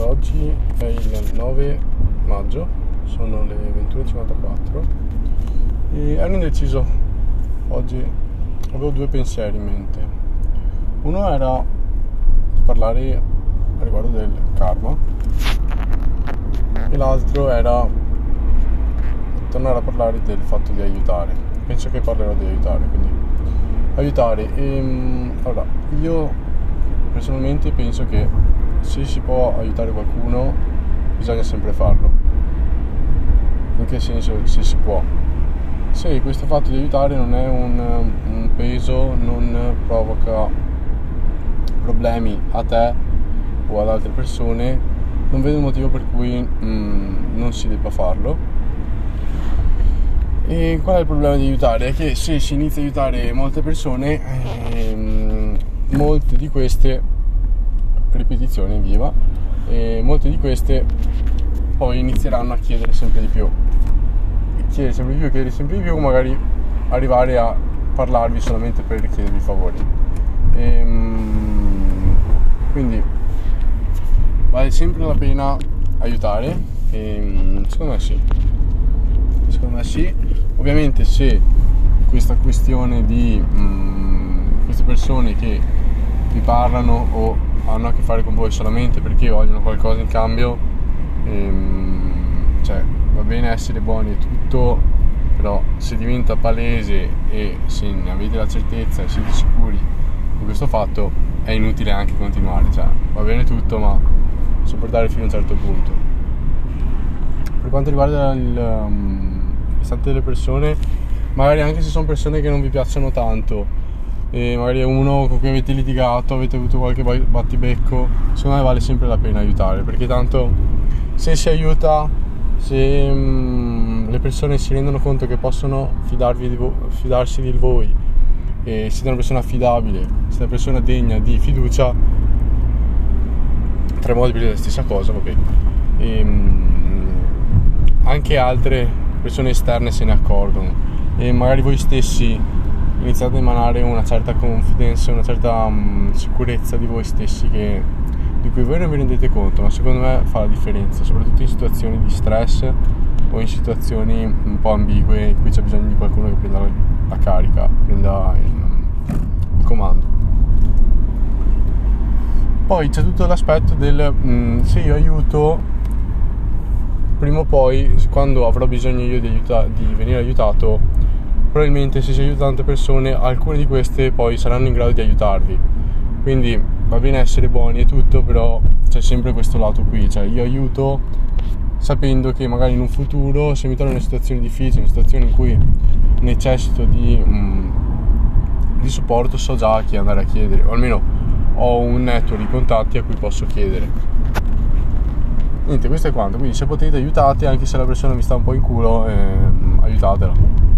Oggi è il 9 maggio, sono le 21.54 e ero indeciso. Oggi avevo due pensieri in mente. Uno era parlare riguardo del karma e l'altro era tornare a parlare del fatto di aiutare. Penso che parlerò di aiutare, quindi aiutare. E, ehm, allora, io personalmente penso che se si può aiutare qualcuno bisogna sempre farlo. In che senso se si può? Se questo fatto di aiutare non è un, un peso, non provoca problemi a te o ad altre persone, non vedo un motivo per cui mm, non si debba farlo. E qual è il problema di aiutare? È che se si inizia a aiutare molte persone, ehm, molte di queste ripetizione viva e molte di queste poi inizieranno a chiedere sempre di più. Chiedere sempre di più, chiedere sempre di più magari arrivare a parlarvi solamente per chiedervi favori. E, ehm, quindi vale sempre la pena aiutare e, ehm, secondo me sì. Secondo me sì. Ovviamente se questa questione di mh, queste persone che vi parlano o hanno a che fare con voi solamente perché vogliono qualcosa in cambio, ehm, cioè va bene essere buoni e tutto, però se diventa palese e se ne avete la certezza e siete sicuri di questo fatto, è inutile anche continuare, cioè va bene tutto, ma sopportare fino a un certo punto. Per quanto riguarda il um, restante delle persone, magari anche se sono persone che non vi piacciono tanto, e magari è uno con cui avete litigato, avete avuto qualche battibecco, secondo me vale sempre la pena aiutare, perché tanto se si aiuta, se mh, mm, le persone si rendono conto che possono di vo- fidarsi di voi e siete una persona affidabile, siete una persona degna di fiducia, tre modi per dire la stessa cosa, vabbè. E, mh, mm, anche altre persone esterne se ne accorgono e magari voi stessi iniziate a emanare una certa confidenza, una certa um, sicurezza di voi stessi che, di cui voi non vi rendete conto, ma secondo me fa la differenza, soprattutto in situazioni di stress o in situazioni un po' ambigue in cui c'è bisogno di qualcuno che prenda la carica, prenda il, il comando. Poi c'è tutto l'aspetto del mh, se io aiuto, prima o poi, quando avrò bisogno io di, aiuta- di venire aiutato, probabilmente se si aiuta tante persone, alcune di queste poi saranno in grado di aiutarvi. Quindi va bene essere buoni e tutto, però c'è sempre questo lato qui, cioè io aiuto sapendo che magari in un futuro se mi trovo in una situazione difficile, in una situazione in cui necessito di, um, di supporto, so già a chi andare a chiedere, o almeno ho un network di contatti a cui posso chiedere. Niente, questo è quanto, quindi se potete aiutate, anche se la persona mi sta un po' in culo, ehm, aiutatela.